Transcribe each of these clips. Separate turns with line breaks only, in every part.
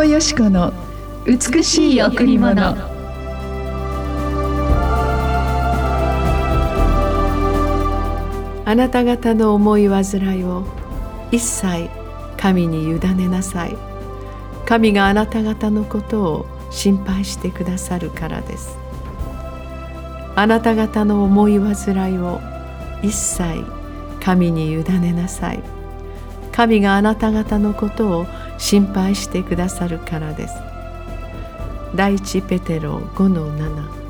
藤よし子の美しい贈り物。
あなた方の思い煩いを一切神に委ねなさい。神があなた方のことを心配してくださるからです。あなた方の思い煩いを一切神に委ねなさい。神があなた方のことを心配してくださるからです第一ペテロ5の7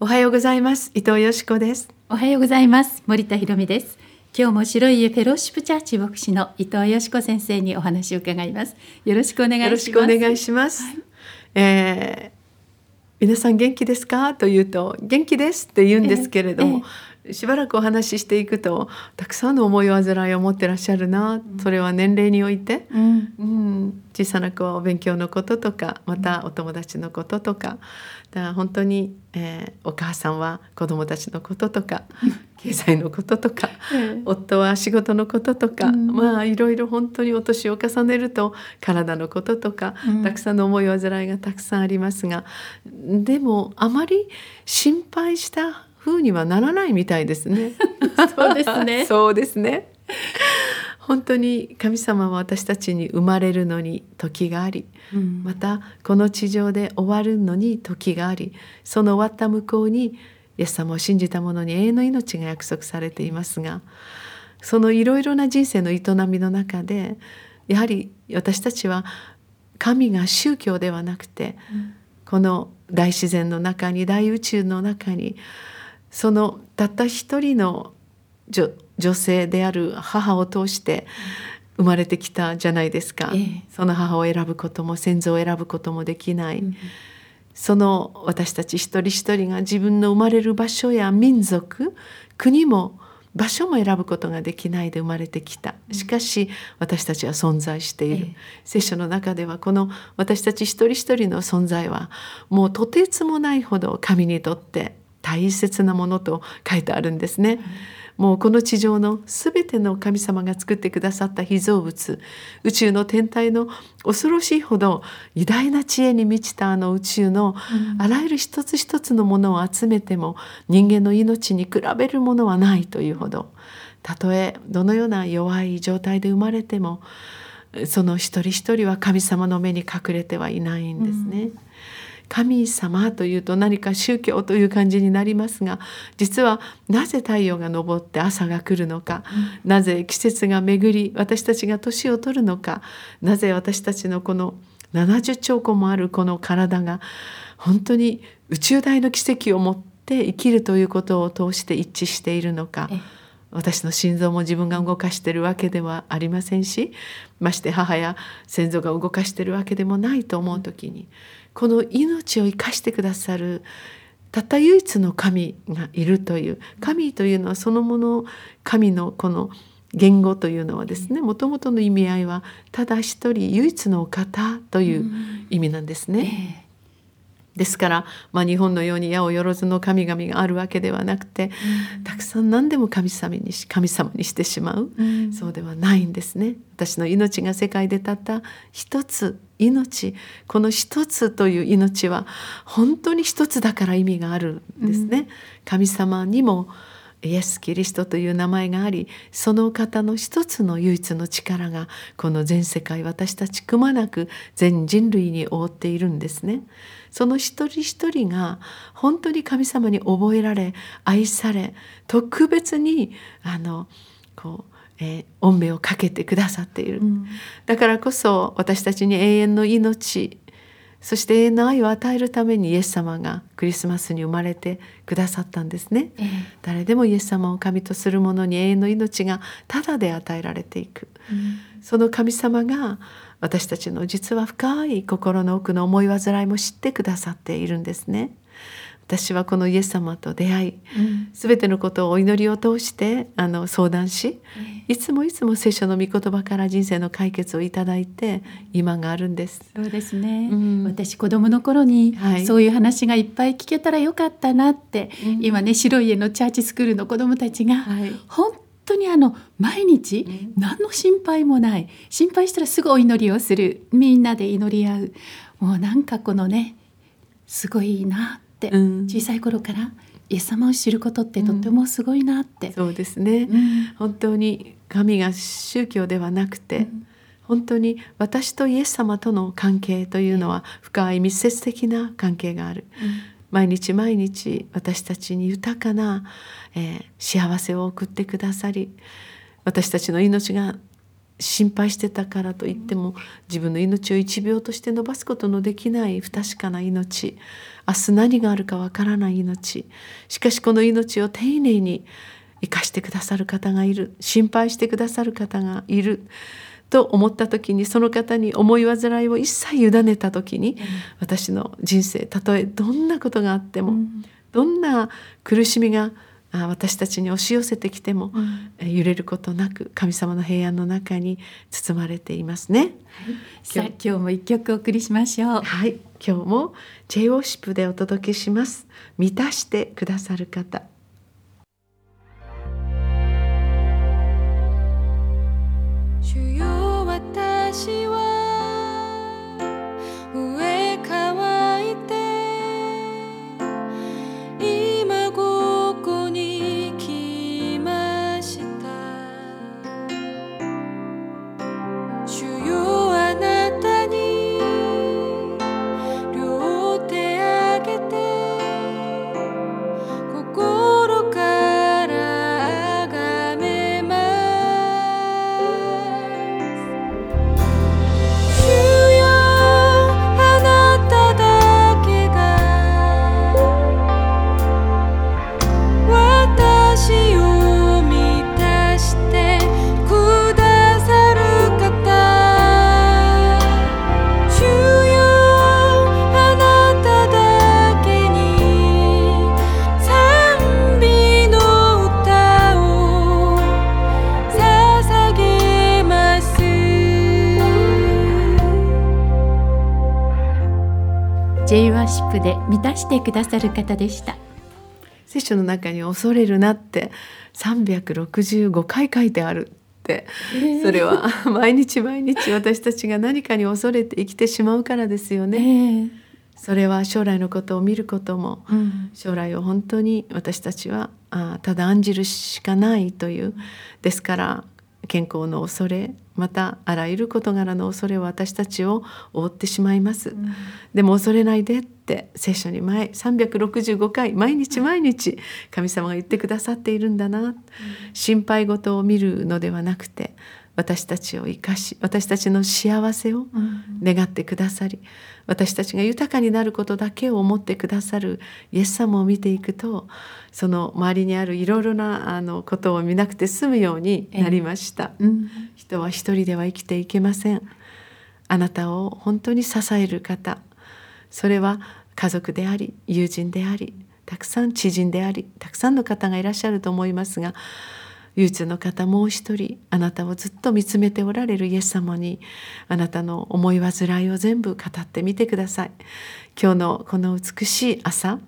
おはようございます伊藤よしこです
おはようございます森田博美です今日も白い家フェローシップチャーチ牧師の伊藤よしこ先生にお話を伺いますよろしくお願いします
よろしくお願いします、はい、えー、皆さん元気ですか？と言うと元気ですって言うんですけれども、えーえー、しばらくお話ししていくとたくさんの思い煩いを持ってらっしゃるな、うん、それは年齢において、うん、うん、小さな子はお勉強のこととかまたお友達のこととかだから本当に、えー、お母さんは子供たちのこととか経済のこととか、夫は仕事のこととか、うん、まあいろいろ本当にお年を重ねると体のこととか、うん、たくさんの思い煩いがたくさんありますがでもあまり心配した風にはならないみたいですね。
そうですね。
そうですね。本当に神様は私たちに生まれるのに時があり、うん、またこの地上で終わるのに時がありその終わった向こうにイエス様を信じた者に永遠の命が約束されていますがそのいろいろな人生の営みの中でやはり私たちは神が宗教ではなくて、うん、この大自然の中に大宇宙の中にそのたった一人の女性である母を通して生まれてきたじゃないですか、ええ、その母を選ぶことも先祖を選ぶこともできない、うん、その私たち一人一人が自分の生まれる場所や民族国も場所も選ぶことができないで生まれてきた。しかし私たちは存在している、ええ、聖書の中ではこの私たち一人一人の存在はもうとてつもないほど神にとって大切なものと書いてあるんですね。うんもうこの地上の全ての神様が作ってくださった被造物宇宙の天体の恐ろしいほど偉大な知恵に満ちたあの宇宙のあらゆる一つ一つのものを集めても人間の命に比べるものはないというほどたとえどのような弱い状態で生まれてもその一人一人は神様の目に隠れてはいないんですね。うん神様というと何か宗教という感じになりますが実はなぜ太陽が昇って朝が来るのか、うん、なぜ季節が巡り私たちが年を取るのかなぜ私たちのこの70兆個もあるこの体が本当に宇宙大の奇跡を持って生きるということを通して一致しているのか。私の心臓も自分が動かしてるわけではありませんしまして母や先祖が動かしてるわけでもないと思う時にこの命を生かしてくださるたった唯一の神がいるという神というのはそのもの神のこの言語というのはですねもともとの意味合いはただ一人唯一のお方という意味なんですね。ですから、まあ、日本のように八百万の神々があるわけではなくて、うん、たくさん何でも神様にし神様にしてしまう、うん、そうではないんですね。私の命が世界でたった一つ命。この一つという命は本当に一つだから意味があるんですね。うん、神様にもイエス・キリストという名前がありその方の一つの唯一の力がこの全世界私たちくまなく全人類に覆っているんですね。その一人一人が本当に神様に覚えられ愛され特別にあのこうえー、御目をかけてくださっている、うん、だからこそ私たちに永遠の命そして永遠の愛を与えるためにイエス様がクリスマスに生まれてくださったんですね、えー、誰でもイエス様を神とする者に永遠の命がただで与えられていく、うん、その神様が私たちの実は深い心の奥の思い煩いも知ってくださっているんですね。私はこのイエス様と出会い、す、べ、てのことをお祈りを通してあの相談し、いつもいつも聖書の御言葉から人生の解決をいただいて今があるんです。
そうですね。うん、私子供の頃に、はい、そういう話がいっぱい聞けたらよかったなって、うん、今ね白い家のチャーチスクールの子供たちが、はい、本当にあの毎日何の心配もない。心配したらすぐお祈りをする。みんなで祈り合う。もうなんかこのねすごいなって小さい頃からイエス様を知ることってとってもすごいなって、
うん、そうですね、うん、本当に神が宗教ではなくて、うん、本当に私とイエス様との関係というのは深い密接的な関係がある、毎日毎日私たちに豊かな、えー、幸せを送ってくださり私たちの命が心配してたからといっても自分の命を一秒として伸ばすことのできない不確かな命。明日何があるかわからない命。しかしこの命を丁寧に生かしてくださる方がいる。心配してくださる方がいる。と思った時にその方に思い煩いを一切委ねた時に、私の人生たとえどんなことがあっても、どんな苦しみが私たちに押し寄せてきても、うん、揺れることなく神様の平安の中に包まれていますね。はい、
今日も一曲お送りしましょう。
はい、今日も J オーシップでお届けします。満たしてくださる方。
で満たしてくださる方でした。
聖書の中に恐れるなって365回書いてあるって。それは毎日毎日私たちが何かに恐れて生きてしまうからですよね。それは将来のことを見ることも、うん、将来を本当に私たちはあただ案じるしかないという。ですから健康の恐れまたあらゆる事柄の恐れは私たちを覆ってしまいます、うん、でも恐れないでって聖書に前365回毎日毎日神様が言ってくださっているんだな、うん、心配事を見るのではなくて私たちを生かし私たちの幸せを願ってくださり、私たちが豊かになることだけを思ってくださるイエス様を見ていくとその周りにあるいろいろなあのことを見なくて済むようになりました、うん、人は一人では生きていけません。あなたを本当に支える方。それは家族であり友人でありたくさん知人でありたくさんの方がいらっしゃると思いますが唯一の方もう一人あなたをずっと見つめておられるイエス様にあなたの思い煩いを全部語ってみてください。今日のこの美しい朝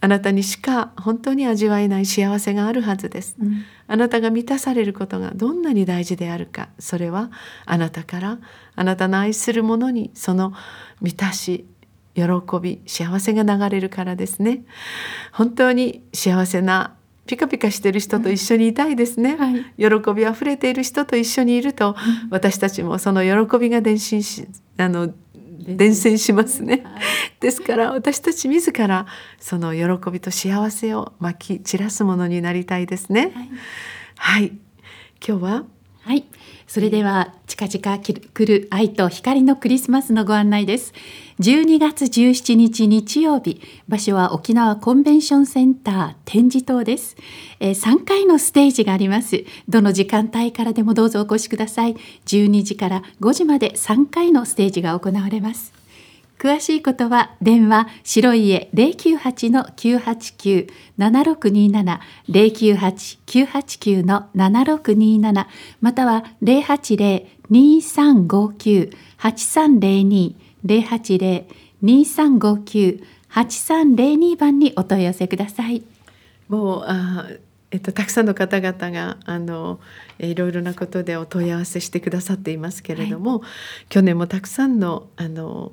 あなたにしか本当に味わえない幸せがあるはずです、うん、あなたが満たされることがどんなに大事であるかそれはあなたからあなたの愛する者にその満たし喜び幸せが流れるからですね。本当に幸せなピカピカしてる人と一緒にいたいですね、はい、喜びあふれている人と一緒にいると、私たちもその喜びが伝心しあの伝染しますね、はい、ですから私たち自らその喜びと幸せをまき散らすものになりたいですね。はい、はい、今日は
はい、それでは近々来る愛と光のクリスマスのご案内です。12月17日日曜日、場所は沖縄コンベンションセンター展示棟です。えー、3回のステージがあります。どの時間帯からでもどうぞお越しください。12時から5時まで3回のステージが行われます。詳しいことは電話白い家098-989-7627 098-989-7627または080-2359-8302 080-2359-8302番にお問い合わせください。
もうあえっと、たくさんの方々があのいろいろなことでお問い合わせしてくださっていますけれども、はい、去年もたくさんのあの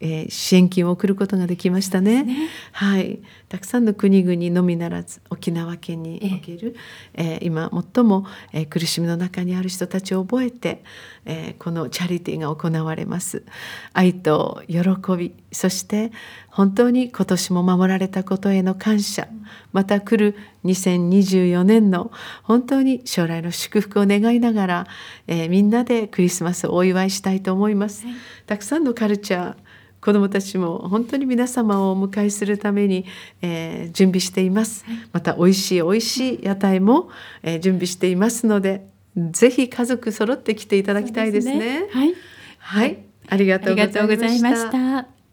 えー、支援金を送ることができましたね、ね、はい、たくさんの国々のみならず沖縄県における、えー、今最も、えー、苦しみの中にある人たちを覚えて、えー、このチャリティーが行われます。愛と喜びそして本当に今年も守られたことへの感謝また来る2024年の本当に将来の祝福を願いながら、えー、みんなでクリスマスをお祝いしたいと思います、はい、たくさんのカルチャー子どもたちも本当に皆様をお迎えするために、えー、準備しています、また美味しい美味しい屋台も、えー、準備していますのでぜひ家族揃って来ていただきたいですね。
すね。はい、
はい、ありがとうございました。